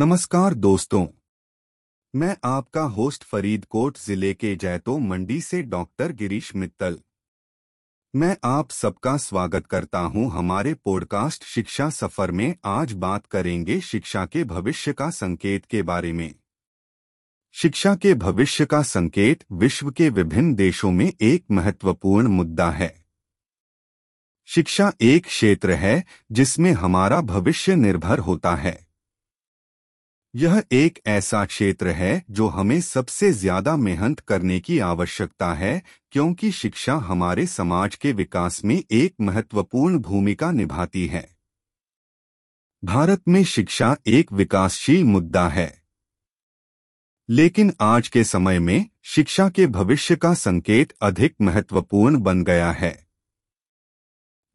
नमस्कार दोस्तों। मैं आपका होस्ट फरीदकोट ज़िले के जैतो मंडी से डॉक्टर गिरीश मित्तल। मैं आप सबका स्वागत करता हूँ हमारे पॉडकास्ट शिक्षा सफ़र में। आज बात करेंगे शिक्षा के भविष्य का संकेत के बारे में। शिक्षा के भविष्य का संकेत विश्व के विभिन्न देशों में एक महत्वपूर्ण मुद्दा है। शिक्षा एक क्षेत्र है जिसमें हमारा भविष्य निर्भर होता है। यह एक ऐसा क्षेत्र है जो हमें सबसे ज़्यादा मेहनत करने की आवश्यकता है, क्योंकि शिक्षा हमारे समाज के विकास में एक महत्वपूर्ण भूमिका निभाती है। भारत में शिक्षा एक विकासशील मुद्दा है। लेकिन आज के समय में शिक्षा के भविष्य का संकेत अधिक महत्वपूर्ण बन गया है।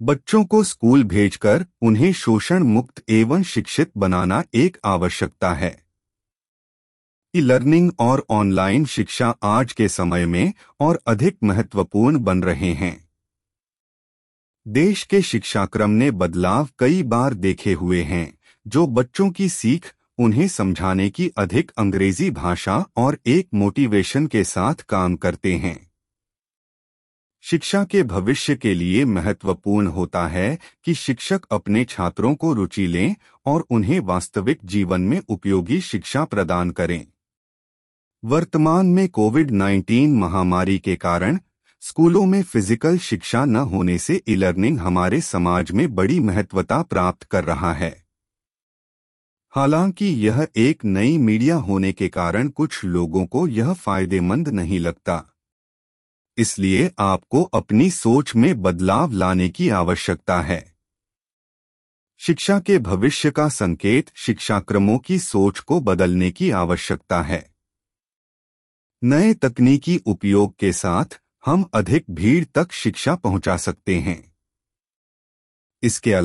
बच्चों को स्कूल भेजकर उन्हें शोषण मुक्त एवं शिक्षित बनाना एक आवश्यकता है। ई लर्निंग और ऑनलाइन शिक्षा आज के समय में और अधिक महत्वपूर्ण बन रहे हैं। देश के शिक्षाक्रम ने बदलाव कई बार देखे हुए हैं, जो बच्चों की सीख, उन्हें समझाने की अधिक अंग्रेज़ी भाषा और एक मोटिवेशन के साथ काम करते हैं। शिक्षा के भविष्य के लिए महत्वपूर्ण होता है कि शिक्षक अपने छात्रों को रुचि लें और उन्हें वास्तविक जीवन में उपयोगी शिक्षा प्रदान करें। वर्तमान में कोविड 19 महामारी के कारण स्कूलों में फ़िज़िकल शिक्षा न होने से ई लर्निंग हमारे समाज में बड़ी महत्वता प्राप्त कर रहा है। हालाँकि यह एक नई मीडिया होने के कारण कुछ लोगों को यह फ़ायदेमंद नहीं लगता। इसलिए आपको अपनी सोच में बदलाव लाने की आवश्यकता है। शिक्षा के भविष्य का संकेत शिक्षाक्रमों की सोच को बदलने की आवश्यकता है। नए तकनीकी उपयोग के साथ हम अधिक भीड़ तक शिक्षा पहुँचा सकते हैं। इसके अलावा